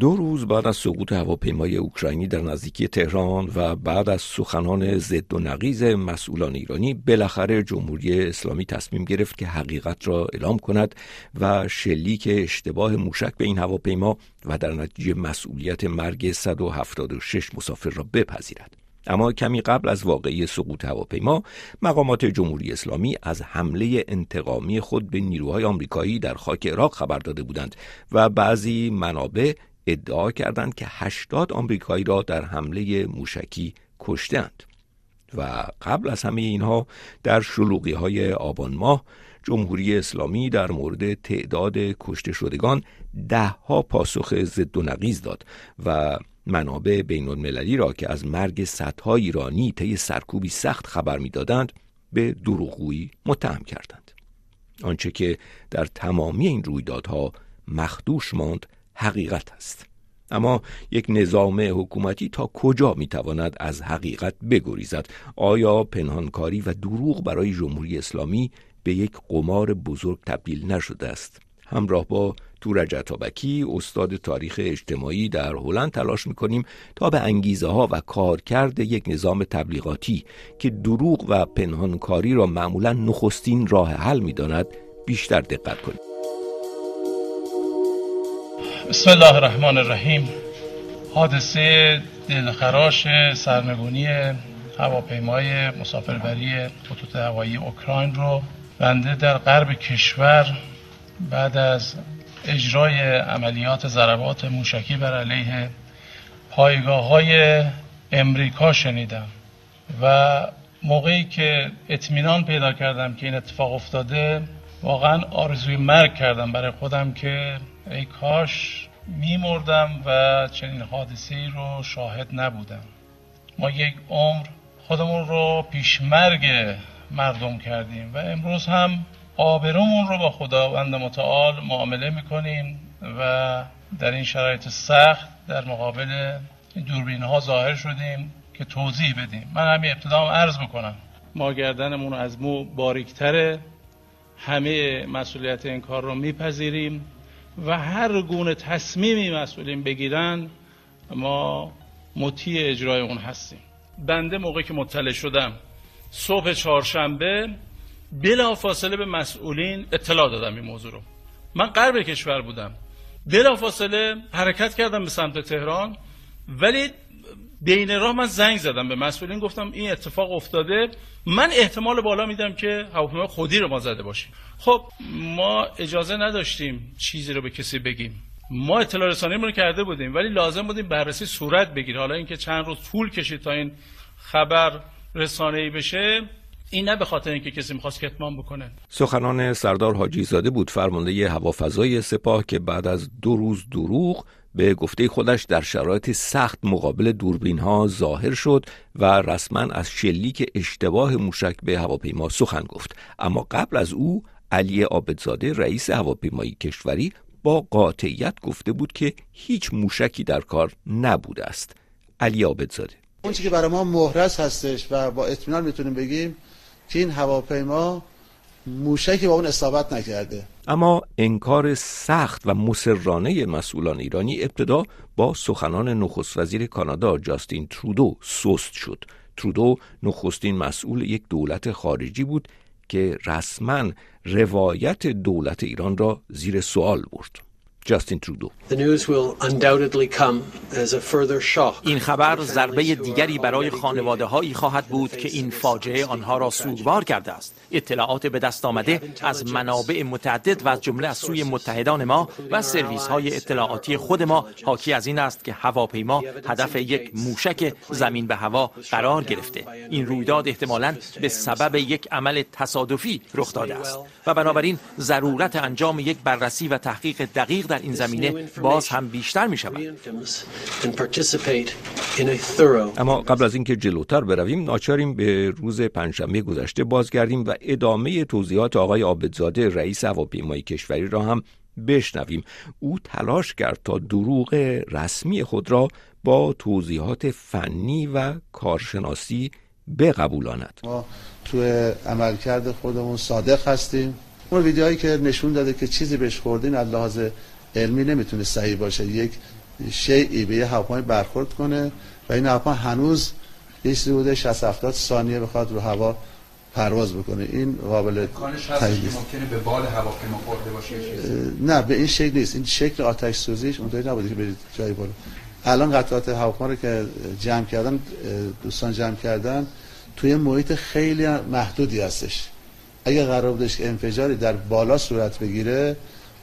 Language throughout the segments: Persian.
دو روز بعد از سقوط هواپیمای اوکراینی در نزدیکی تهران و بعد از سخنان ضد و نقیز مسئولان ایرانی بالاخره جمهوری اسلامی تصمیم گرفت که حقیقت را اعلام کند و شلیک اشتباه موشک به این هواپیما و در نتیجه مسئولیت مرگ 176 مسافر را بپذیرد. اما کمی قبل از واقعی سقوط هواپیما مقامات جمهوری اسلامی از حمله انتقامی خود به نیروهای آمریکایی در خاک عراق خبر داده بودند و بعضی منابع ادعا کردند که 80 آمریکایی را در حمله موشکی کشتند و قبل از همه اینها در شلوغی های آبان ماه جمهوری اسلامی در مورد تعداد کشته شدگان ده ها پاسخ ضد و نقیز داد و منابع بین المللی را که از مرگ صدها ایرانی طی سرکوبی سخت خبر می‌دادند به دروغگویی متهم کردند. آنچه که در تمامی این رویدادها مخدوش ماند حقیقت است. اما یک نظام حکومتی تا کجا می‌تواند از حقیقت بگریزد؟ آیا پنهانکاری و دروغ برای جمهوری اسلامی به یک قمار بزرگ تبدیل نشده است؟ همراه با تور جتابکی استاد تاریخ اجتماعی در هلند تلاش می‌کنیم تا به انگیزه ها و کارکرد یک نظام تبلیغاتی که دروغ و پنهانکاری را معمولا نخستین راه حل می‌داند بیشتر دقت کنیم. بسم الله الرحمن الرحیم. حادثه دلخراش سرنگونی هواپیمای مسافربری خطوط هوایی اوکراین رو بنده در غرب کشور بعد از اجرای عملیات ضربات موشکی بر علیه پایگاه های امریکا شنیدم و موقعی که اطمینان پیدا کردم که این اتفاق افتاده واقعا آرزوی مرگ کردم برای خودم که ای کاش میمردم و چنین حادثه ای رو شاهد نبودم. ما یک عمر خودمون رو پیشمرگ مردم کردیم و امروز هم آبرومون رو با خداوند متعال معامله می‌کنیم و در این شرایط سخت در مقابل دوربین ها ظاهر شدیم که توضیح بدیم. من همین ابتدا هم عرض بکنم. ما گردنمون از مو باریکتره. همه مسئولیت این کار رو میپذیریم. و هر گونه تصمیمی مسئولین بگیرن ما مطیع اجرای اون هستیم. بنده موقعی که مطلع شدم صبح چهارشنبه بلا فاصله به مسئولین اطلاع دادم این موضوع رو. من غرب کشور بودم. بلا فاصله حرکت کردم به سمت تهران ولی بین راه من زنگ زدم به مسئولین گفتم این اتفاق افتاده. من احتمال بالا میدم که هواپیما خودی رو ما زده باشیم. خب ما اجازه نداشتیم چیزی رو به کسی بگیم. ما اطلاع رسانی رو کرده بودیم ولی لازم بودیم بررسی صورت بگیره. حالا اینکه چند روز طول کشید تا این خبر رسانه ای بشه این نه به خاطر اینکه کسی می‌خواست کتمان بکنه. سخنان سردار حاجی زاده بود فرمانده هوافضای سپاه که بعد از دو روز دروغ به گفته خودش در شرایط سخت مقابل دوربین ها ظاهر شد و رسما از شلیک اشتباه موشک به هواپیما سخن گفت. اما قبل از او علی آبدزاده رئیس هواپیمایی کشوری با قاطعیت گفته بود که هیچ موشکی در کار نبوده است. علی آبدزاده اون که برای ما مهرس هستش و با اطمینان می‌تونیم بگیم که این هواپیما موشکی با اون اصابت نکرده. اما انکار سخت و مسررانه مسئولان ایرانی ابتدا با سخنان نخست وزیر کانادا جاستین ترودو سست شد. ترودو نخستین مسئول یک دولت خارجی بود که رسما روایت دولت ایران را زیر سوال برد. جاستین ترودو این خبر ضربه دیگری برای خانواده هایی خواهد بود که این فاجعه آنها را سوگوار کرده است. اطلاعات به دست آمده از منابع متعدد و از جمله از سوی متحدان ما و سرویس های اطلاعاتی خود ما. حاکی از این است که هواپیما هدف یک موشک زمین به هوا قرار گرفته. این رویداد احتمالاً به سبب یک عمل تصادفی رخ داده است. و بنابراین ضرورت انجام یک بررسی و تحقیق دقیق در این زمینه باز هم بیشتر می شود. اما قبل از اینکه جلوتر برویم ناچاریم به روز پنجشنبه گذشته بازگردیم و ادامه توضیحات آقای آبدزاده رئیس هواپیمایی کشوری را هم بشنویم. او تلاش کرد تا دروغ رسمی خود را با توضیحات فنی و کارشناسی بقبولاند. ما تو عملکرد خودمون صادق هستیم. اون ویدیوهایی که نشون داده که چیزی بهش خوردین از لحاظ علمی نمی‌تونه صحیح باشه. یک شیعی به یه هواپیمای برخورد کنه و این هواپیما هنوز یه چیزی بوده 60 70 ثانیه بخواد رو هوا پرواز بکنه. این قابل تایید ممکنه به بال هواپیما خورده باشه نه به این شکل نیست. این شکل آتش سوزیش اونطوری نبوده که برید جایی بالا. الان قطعات هواپیما رو که جمع کردن دوستان جمع کردن توی محیط خیلی محدودی هستش. اگر قرار بودش که انفجاری در بالا صورت بگیره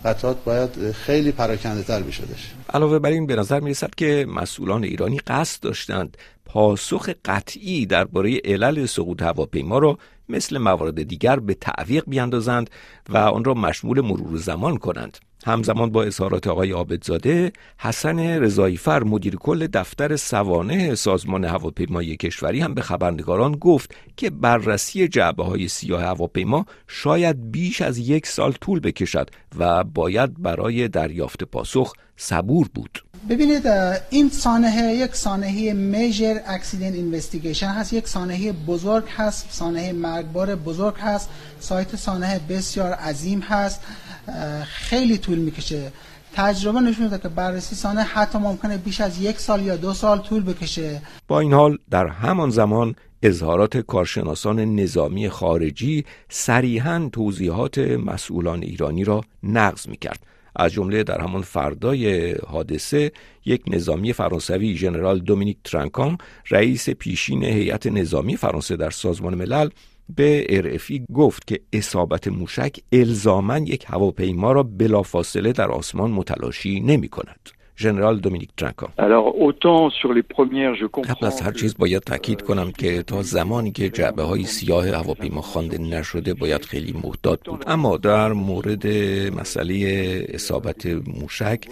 قطعات باید خیلی پراکنده تر بشدش علاوه بر این به نظر می رسد که مسئولان ایرانی قصد داشتند پاسخ قطعی درباره علل سقوط هواپیما را مثل موارد دیگر به تعویق بیاندازند و آن را مشمول مرور زمان کنند. همزمان با اظهارات آقای عابدزاده حسن رضاییفر مدیر کل دفتر سوانه سازمان هواپیمایی کشوری هم به خبرنگاران گفت که بررسی جعبه های سیاه هواپیما شاید بیش از یک سال طول بکشد و باید برای دریافت پاسخ صبور بود. ببینید این سانحه یک سانحه میجر اکسیدنت اینوستیگیشن هست یک سانحه بزرگ هست سانحه مرگبار بزرگ هست سایت سانحه بسیار عظیم هست. خیلی طول می‌کشه. تجربه نشون میده که بررسی سانحه حتی ممکنه بیش از یک سال یا دو سال طول بکشه. با این حال در همان زمان اظهارات کارشناسان نظامی خارجی صریحا توضیحات مسئولان ایرانی را نقض می‌کرد. از جمله در همان فردای حادثه یک نظامی فرانسوی ژنرال دومینیک ترانکان رئیس پیشین هیئت نظامی فرانسه در سازمان ملل به ارفی گفت که اصابت موشک الزاما یک هواپیما را بلافاصله در آسمان متلاشی نمی کند. ژنرال دومینیک ترانکان قبل از هر چیز باید تاکید کنم که تا زمانی که جعبه های سیاه هواپیما خوانده نشده باید خیلی محتاط بود اما در مورد مسئله اصابت موشک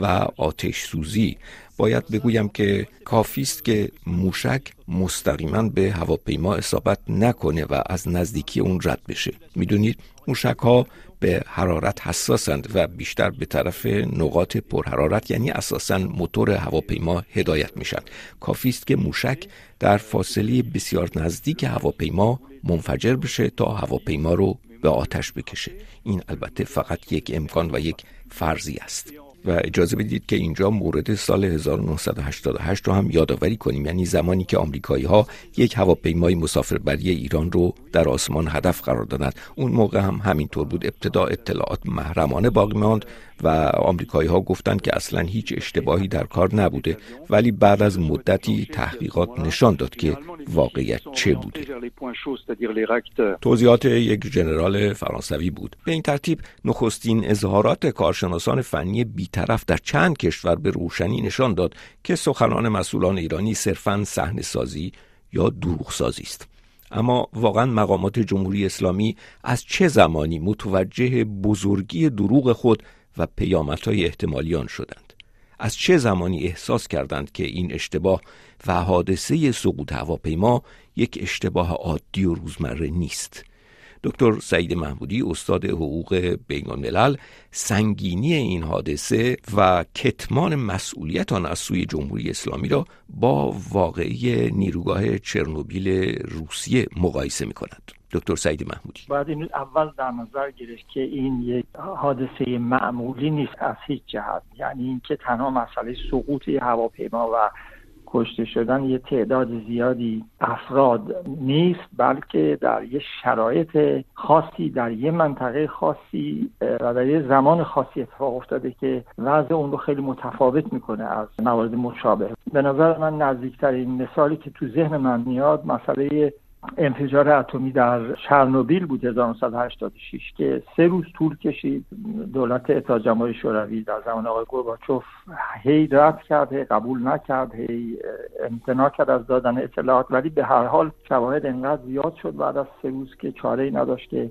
و آتش سوزی باید بگویم که کافی است که موشک مستقیما به هواپیما اصابت نکنه و از نزدیکی اون رد بشه. می‌دونید موشک ها به حرارت حساسند و بیشتر به طرف نقاط پرحرارت یعنی اساسا موتور هواپیما هدایت میشن. کافی است که موشک در فاصله بسیار نزدیک هواپیما منفجر بشه تا هواپیما رو به آتش بکشه. این البته فقط یک امکان و یک فرضی است. و اجازه بدید که اینجا مورد سال 1988 رو هم یادآوری کنیم. یعنی زمانی که آمریکایی ها یک هواپیمای مسافربری ایران رو در آسمان هدف قرار دادند. اون موقع هم همینطور بود. ابتدا اطلاعات محرمانه باقی ماند و آمریکایی ها گفتند که اصلا هیچ اشتباهی در کار نبوده. ولی بعد از مدتی تحقیقات نشان داد که واقعیت چه بوده؟ توضیحات یک ژنرال فرانسوی بود. به این ترتیب نخستین اظهارات کارشناسان فنی بیطرف در چند کشور به روشنی نشان داد که سخنان مسئولان ایرانی صرفا صحنه سازی یا دروغ سازی است. اما واقعا مقامات جمهوری اسلامی از چه زمانی متوجه بزرگی دروغ خود و پیامدهای احتمالی آن شدند؟ از چه زمانی احساس کردند که این اشتباه و حادثه سقوط هواپیما یک اشتباه عادی و روزمره نیست؟ دکتر سعید محمودی استاد حقوق بین الملل سنگینی این حادثه و کتمان مسئولیت آن از سوی جمهوری اسلامی را با واقعی نیروگاه چرنوبیل روسیه مقایسه می کند دکتر سعید محمودی. باید این اول در نظر گرفت که این یک حادثه معمولی نیست از هیچ جهت. یعنی اینکه تنها مسئله سقوط هواپیما و کشته شدن یه تعداد زیادی افراد نیست بلکه در یه شرایط خاصی در یه منطقه خاصی و در یه زمان خاصی اتفاق افتاده که وضع اون رو خیلی متفاوت می‌کنه از موارد مشابه. به نظر من نزدیکترین مثالی که تو ذهن من میاد مسئله انفجار اتمی در شرنوبیل بود 1986 که سه روز طول کشید. دولت اتحاد جماهیر شوروی در زمان آقای گورباچوف هی رد کرد هی قبول نکرد هی امتناع کرد از دادن اطلاعات. ولی به هر حال شواهد انقدر زیاد شد بعد از سه روز که چاره ای نداشت که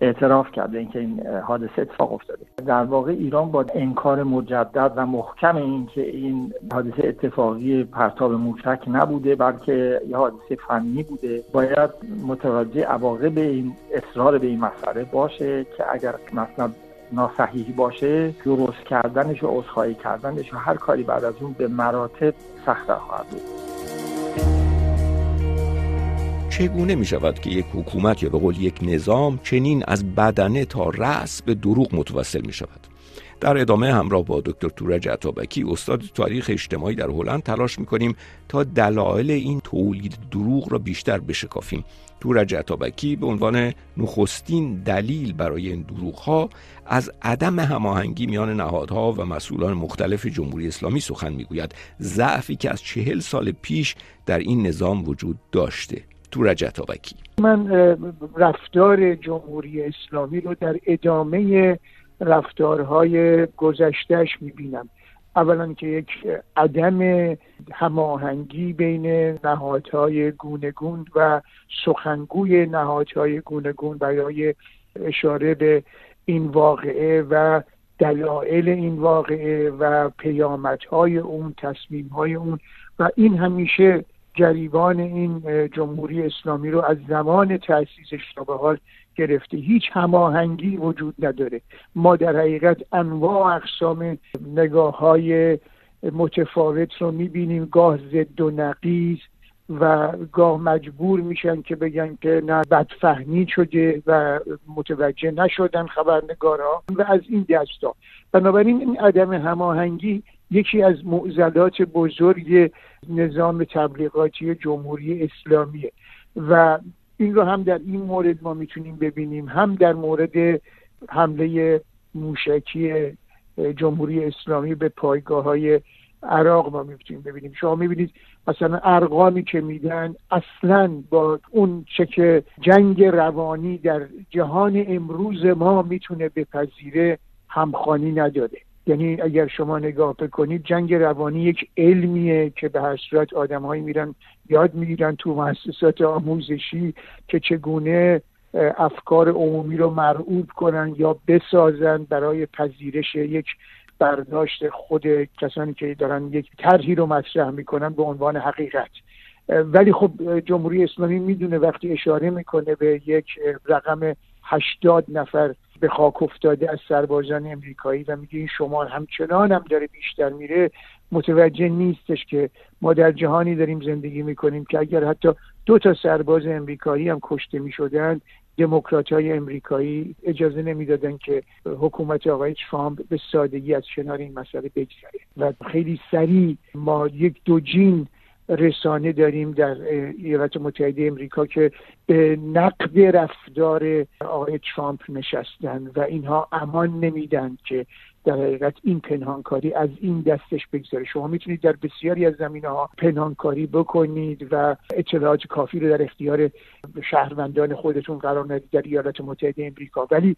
اعتراف کرده اینکه این حادثه اتفاق افتاده. در واقع ایران با انکار مجدد و محکم اینکه این حادثه اتفاقی پرتاب موشک نبوده بلکه یه حادثه فنی بوده باید متوجه عواقب این اصرار به این مسئله باشه که اگر مثلا ناصحیح باشه درست کردنش و عذرخواهی کردنش و هر کاری بعد از اون به مراتب سختتر خواهد بود. چگونه می شود که یک حکومت یا به قول یک نظام چنین از بدنه تا رأس به دروغ متوسل می شود در ادامه همراه با دکتر تورج عطابکی استاد تاریخ اجتماعی در هلند تلاش می‌کنیم تا دلایل این تولید دروغ را بیشتر بشکافیم. تورج عطابکی به عنوان نخستین دلیل برای این دروغ ها از عدم هماهنگی میان نهادها و مسئولان مختلف جمهوری اسلامی سخن می‌گوید. ضعفی که از چهل سال پیش در این نظام وجود داشته. تورج عطابکی من رفتار جمهوری اسلامی رو در ادامه رفتارهای گذشتهش می‌بینم. اولا که یک عدم هماهنگی بین نهادهای گونگون و سخنگوی نهادهای گونگون برای اشاره به این واقعه و دلایل این واقعه و پیامدهای اون تصمیمهای اون و این همیشه جریان این جمهوری اسلامی رو از زمان تأسیسش تا به حال گرفته. هیچ هماهنگی وجود نداره. ما در حقیقت انواع اقسام نگاه های متفاوت رو می‌بینیم. گاه ضد و نقیز و گاه مجبور میشن که بگن که نه بدفهمی شده و متوجه نشدن خبرنگارها و از این دستا بنابراین این عدم هماهنگی یکی از معضلات بزرگ نظام تبلیغاتی جمهوری اسلامیه. و این رو هم در این مورد ما می‌تونیم ببینیم هم در مورد حمله موشکی جمهوری اسلامی به پایگاه های عراق ما می‌تونیم ببینیم. شما می‌بینید مثلا ارقامی که میدن اصلا با اون چه که جنگ روانی در جهان امروز ما می‌تونه بپذیره همخانی نداره. یعنی اگر شما نگاه بکنید جنگ روانی یک علمیه که به هر صورت آدمهایی میرن یاد می‌گیرن تو مؤسسات آموزشی که چگونه افکار عمومی رو مرعوب کنن یا بسازن برای پذیرش یک برداشت خود کسانی که دارن یک طرحی رو مطرح می‌کنن به عنوان حقیقت. ولی خب جمهوری اسلامی می‌دونه وقتی اشاره می‌کنه به یک رقم هشتاد نفر به خاک افتاده از سربازان امریکایی و میگه این شما همچنان هم داره بیشتر میره متوجه نیستش که ما در جهانی داریم زندگی می‌کنیم که اگر حتی دو تا سرباز امریکایی هم کشته می‌شدن دموکرات های امریکایی اجازه نمی‌دادن که حکومت آقای ترامپ به سادگی از کنار این مسئله بگذره. و خیلی سریع ما یک دو جین رسانه داریم در ایالات متحده امریکا که به نقد رفتار آقای ترامپ نشستن و اینها امان نمیدن که در حقیقت این پنهانکاری از این دستش بگذاره. شما می‌تونید در بسیاری از زمینه ها پنهانکاری بکنید و اطلاعات کافی رو در اختیار شهروندان خودتون قرار ندید در ایالات متحده امریکا. ولی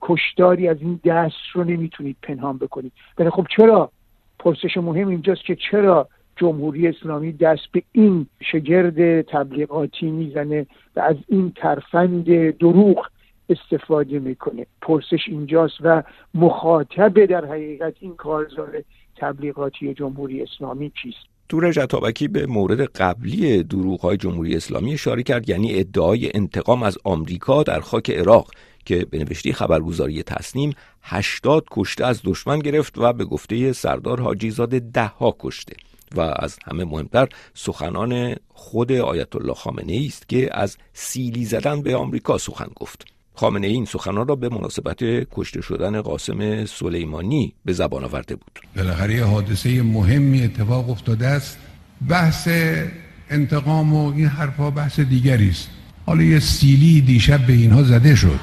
کشتاری از این دست رو نمی‌تونید پنهان بکنید. ولی خب چرا؟ پرسش مهم اینجاست که چرا جمهوری اسلامی دست به این شگرد تبلیغاتی می‌زنه و از این ترفند دروغ استفاده می‌کنه. پرسش اینجاست و مخاطب در حقیقت این کارزار تبلیغاتی جمهوری اسلامی کیست دور جتابکی به مورد قبلی دروغ های جمهوری اسلامی اشاره کرد یعنی ادعای انتقام از آمریکا در خاک عراق که به نوشته خبرگزاری تصنیم 80 کشته از دشمن گرفت و به گفته سردار حاجی زاده ده ها کشته. و از همه مهمتر سخنان خود آیت الله خامنه ای است که از سیلی زدن به آمریکا سخن گفت. خامنه ای این سخنان را به مناسبت کشته شدن قاسم سلیمانی به زبان آورده بود. بالاخره یه حادثه مهمی اتفاق افتاده است. بحث انتقام و این حرفها بحث دیگری است. حالا یه سیلی دیشب به اینها زده شد.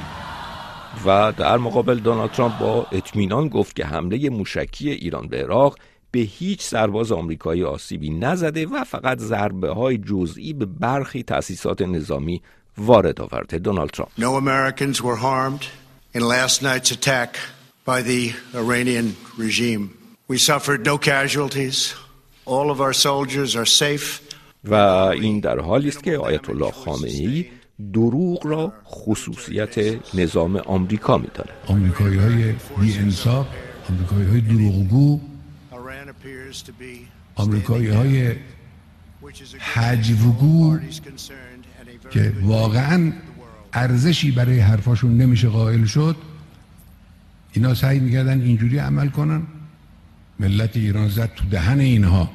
و در مقابل دونالد ترامپ با اطمینان گفت که حمله موشکی ایران به عراق به هیچ سرباز آمریکایی آسیبی نزده و فقط ضربه های جزئی به برخی تأسیسات نظامی وارد آورده دونالد ترامپ No Americans were harmed in last night's attack by the Iranian regime. We suffered no casualties. All of our soldiers are safe. و این در حالی است که آیت الله خامنه ای دروغ را خصوصیت نظام آمریکا می‌داند. آمریکایی های بی انصاف، آمریکایی های های حجوگو که واقعا ارزشی برای حرفاشون نمیشه قائل شد. اینا سعی می‌کردن اینجوری عمل کنن. ملت ایران زد تو دهن اینها.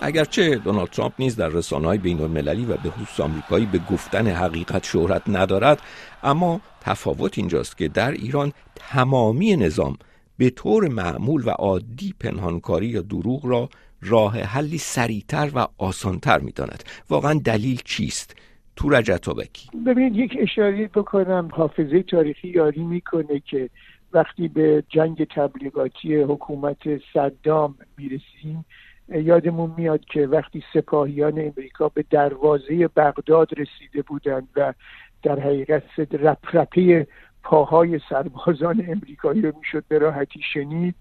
اگرچه دونالد ترامپ نیز در رسانه‌های بین‌المللی و به خصوص آمریکایی به گفتن حقیقت شهرت ندارد اما تفاوت اینجاست که در ایران تمامی نظام به طور معمول و عادی پنهانکاری یا دروغ را راه حلی سریعتر و آسانتر می‌داند. واقعا دلیل چیست؟ تو رجتابکی ببینید یک اشاره بکنم. حافظه تاریخی یاری می‌کنه که وقتی به جنگ تبلیغاتی حکومت صدام می‌رسیم یادمون میاد که وقتی سپاهیان امریکا به دروازه بغداد رسیده بودند و در حقیقت رپرپه پاهای سربازان امریکایی رو می‌شد به راحتی شنید.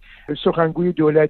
سخنگوی دولت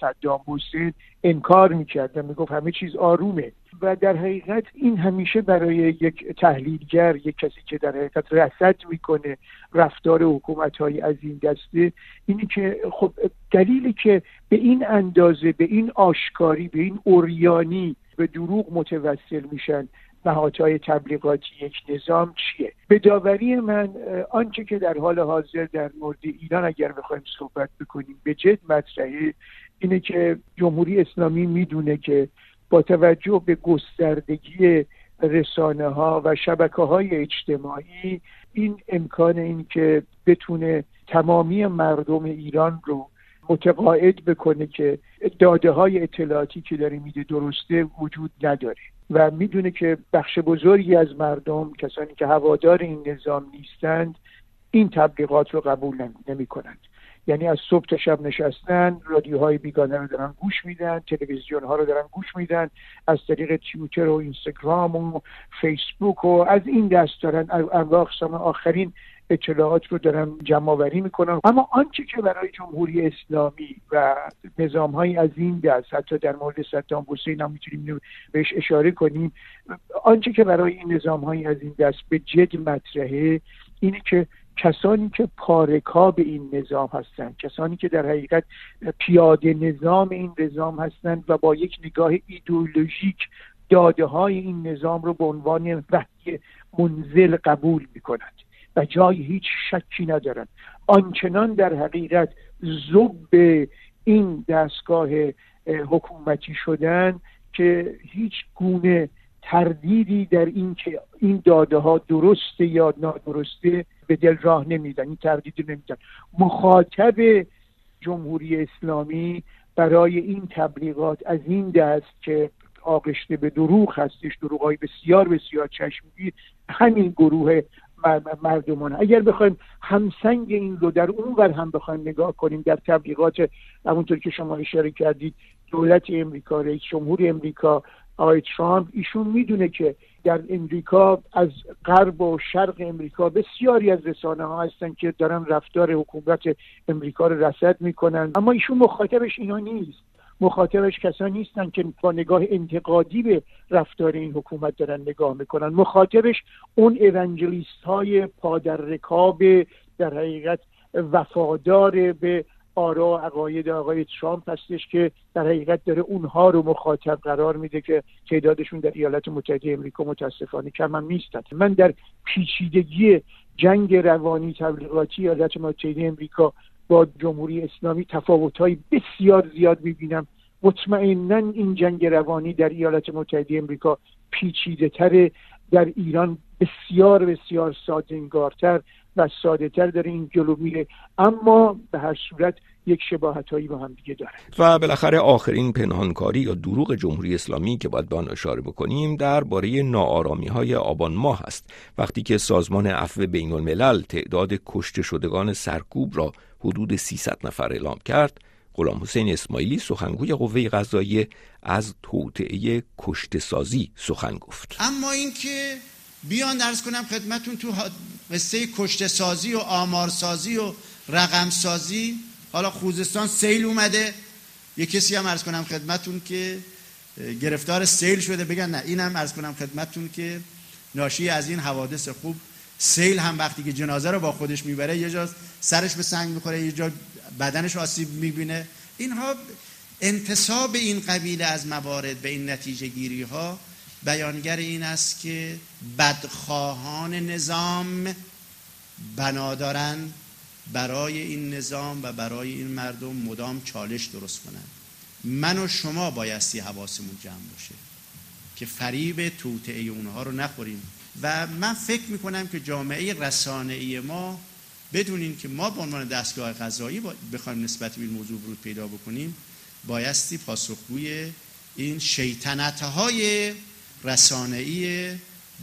صدام حسین انکار می‌کرد و می‌گفت همه چیز آرومه. و در حقیقت این همیشه برای یک تحلیلگر یک کسی که در حقیقت رسد می‌کنه رفتار حکومت های از این دسته اینی که خب دلیلی که به این اندازه به این آشکاری به این اوریانی به دروغ متوسل میشن نهادهای تبلیغاتی یک نظام چیه؟ به داوری من آنچه که در حال حاضر در مورد ایران اگر بخوایم صحبت بکنیم به جد مطرحه اینه که جمهوری اسلامی می‌دونه که با توجه به گستردگی رسانه ها و شبکه های اجتماعی این امکان این که بتونه تمامی مردم ایران رو متقاعد بکنه که داده های اطلاعاتی که داره میده درسته وجود نداره. و می‌دونه که بخش بزرگی از مردم کسانی که هوادار این نظام نیستند این تبلیغات رو قبول نمی کنند یعنی از صبح تا شب نشستن رادیوهای بیگانه رو دارن گوش میدن تلویزیون ها رو دارن گوش میدن از طریق توییتر و اینستاگرام و فیسبوک و از این دست دارن انواع آخرین اطلاعات رو دارن جمع آوری می‌کنن اما آنچه که برای جمهوری اسلامی و نظام های از این دست حتی در مورد صدام حسین هم می‌تونیم بهش اشاره کنیم آنچه که برای این نظام های از این دست به جد مطرحه اینه که کسانی که پارکاب این نظام هستند کسانی که در حقیقت پیاده نظام این نظام هستند و با یک نگاه ایدئولوژیک داده های این نظام رو به عنوان وحی منزل قبول می‌کنند. و جای هیچ شکی ندارن. آنچنان در حقیقت زب این دستگاه حکومتی شدن که هیچ گونه تردیدی در این که این داده ها درسته یا نادرسته به دل راه نمیدن این تردید نمیدن. مخاطب جمهوری اسلامی برای این تبلیغات از این دست که آغشته به دروغ هستش دروغ های بسیار بسیار چشمگیر همین گروه مردمان اگر بخوایم همسنگ این رو در اون ور هم بخوایم نگاه کنیم در تبلیغات همونطور که شما اشاره کردید دولت امریکا رئیس جمهور امریکا آقای ترامپ ایشون می‌دونه که در امریکا از غرب و شرق امریکا بسیاری از رسانه ها هستن که دارن رفتار حکومت امریکا رو رسد می‌کنن. اما ایشون مخاطبش اینا نیست. مخاطبش کسانی نیستن که با نگاه انتقادی به رفتار این حکومت دارن نگاه می‌کنن. مخاطبش اون اونجلیست های پادر رکاب در حقیقت وفادار به آرا عقاید آقای ترامپ هستش که در حقیقت داره اونها رو مخاطب قرار میده که تعدادشون در ایالات متحده امریکا متاسفانه کم هم نیستند من در پیچیدگی جنگ روانی تبلیغاتی ایالات متحده امریکا با جمهوری اسلامی های بسیار زیاد می‌بینم. مطمئنا این جنگ روانی در ایالات متحده امریکا پیچیده تر در ایران بسیار بسیار سادنگارتر و ساده تر داره این جلو میره. اما به هر صورت یک شباهت هایی با هم دیگه داره و بالاخره آخرین پنهانکاری یا دروغ جمهوری اسلامی که باید به آن اشاره بکنیم درباره ناآرامی های آبان ماه است. وقتی که سازمان عفو بین الملل تعداد کشته شدگان سرکوب را حدود 300 نفر اعلام کرد غلام حسین اسماعیلی سخنگوی قوه قضاییه از توطعه کشته سازی سخن گفت. اما اینکه بیان درس کنم خدمتون تو قصه کشته سازی و آمار سازی و رقم سازی حالا خوزستان سیل اومده. یه کسی هم ارز کنم خدمتون که گرفتار سیل شده. بگن نه اینم ارز کنم خدمتون که ناشی از این حوادث خوب سیل هم وقتی که جنازه رو با خودش می‌بره یه جا سرش به سنگ می‌خوره یه جا بدنش آسیب می‌بینه. اینها انتصاب این قبیله از موارد به این نتیجه گیری ها بیانگر این است که بدخواهان نظام بنادارن برای این نظام و برای این مردم مدام چالش درست کنند. من و شما بایستی حواسمون جمع باشه که فریب توطعه اونها رو نخوریم. و من فکر می‌کنم که جامعه رسانه ای ما بدونین که ما به عنوان دستگاه قضایی بخوایم نسبت به این موضوع ورود پیدا بکنیم بایستی پاسخگوی این شیطنت های رسانه‌ای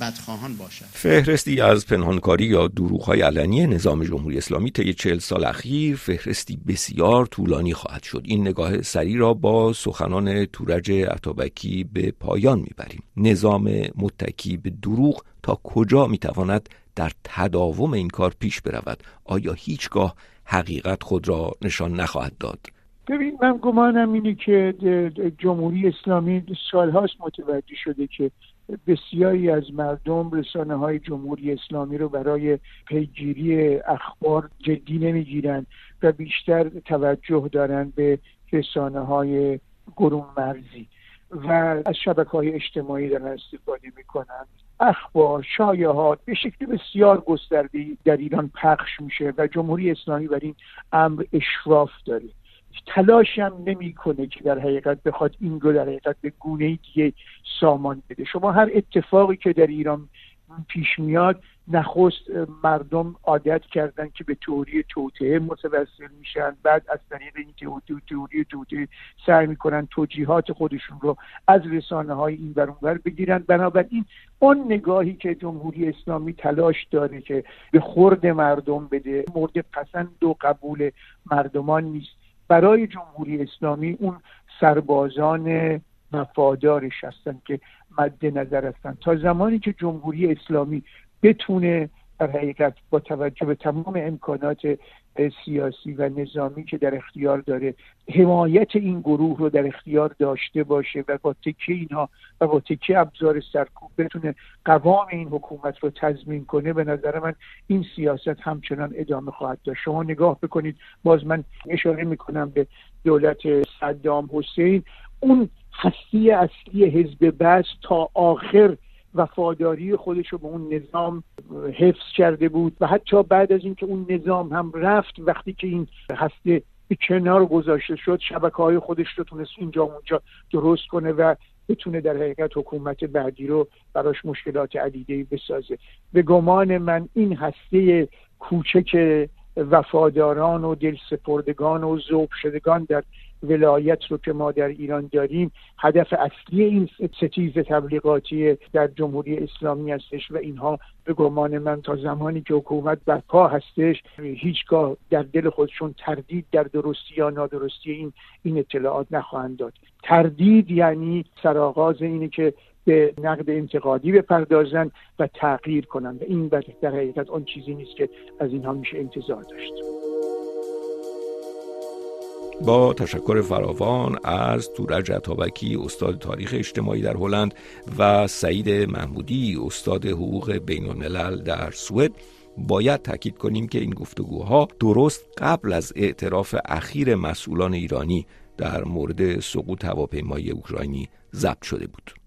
بدخواهان باشد. فهرستی از پنهانکاری یا دروغ‌های علنی نظام جمهوری اسلامی طی چهل سال اخیر فهرستی بسیار طولانی خواهد شد. این نگاه سری را با سخنان تورج عطابکی به پایان می‌بریم. نظام متکی به دروغ تا کجا می‌تواند در تداوم این کار پیش برود؟ آیا هیچگاه حقیقت خود را نشان نخواهد داد؟ ببین من گمانم اینه که جمهوری اسلامی سالهاست متوجه شده که بسیاری از مردم رسانه های جمهوری اسلامی رو برای پیگیری اخبار جدی نمی‌گیرند و بیشتر توجه دارند به رسانه های گروه مرزی و از شبکه های اجتماعی دارن استفاده می‌کنن. اخبار شایعات به شکل بسیار گسترده در ایران پخش میشه و جمهوری اسلامی بر این امر اشراف داره. تلاش هم نمی‌کنه که در حقیقت بخواد این رو در حقیقت به گونه دیگه سامان بده. شما هر اتفاقی که در ایران پیش میاد نخست مردم عادت کردن که به تئوری توطعه متوسل میشن بعد از طریق این تئوری توطعه سعی می‌کنن توجیهات خودشون رو از رسانه های این ور بگیرن. بنابراین اون نگاهی که جمهوری اسلامی تلاش داره که به خورد مردم بده مورد پسند و قبول مردمان نیست. برای جمهوری اسلامی اون سربازان وفادارش هستن که مد نظر هستن. تا زمانی که جمهوری اسلامی بتونه در حقیقت با توجه به تمام امکانات سیاسی و نظامی که در اختیار داره حمایت این گروه رو در اختیار داشته باشه و با تکه اینها و با تکه ابزار سرکوب بتونه قوام این حکومت رو تضمین کنه به نظر من این سیاست همچنان ادامه خواهد داشت. شما نگاه بکنید باز من اشاره می‌کنم به دولت صدام حسین. اون هستی اصلی حزب بس تا آخر وفاداری خودش رو به اون نظام حفظ کرده بود و حتی بعد از اینکه اون نظام هم رفت وقتی که این هسته به کنار گذاشته شد شبکه های خودش رو تونست اینجا اونجا درست کنه و بتونه در حقیقت حکومت بعدی رو براش مشکلات عدیده بسازه. به گمان من این هسته کوچک وفاداران و دل سپردگان و ذوب شدگان در ولایت رو که ما در ایران داریم هدف اصلی این ستیز تبلیغاتی در جمهوری اسلامی هستش و اینها به گمان من تا زمانی که حکومت برپا هستش هیچگاه در دل خودشون تردید در درستی یا نادرستی این این اطلاعات نخواهند داد. تردید یعنی سرآغاز اینه که به نقد انتقادی بپردازن و تغییر کنن. و این در حقیقت آن چیزی نیست که از اینها میشه انتظار داشت. با تشکر فراوان از تورج عطابکی استاد تاریخ اجتماعی در هلند و سعید محمودی استاد حقوق بین الملل در سوئد. باید تاکید کنیم که این گفتگوها درست قبل از اعتراف اخیر مسئولان ایرانی در مورد سقوط هواپیمای اوکراینی ضبط شده بود.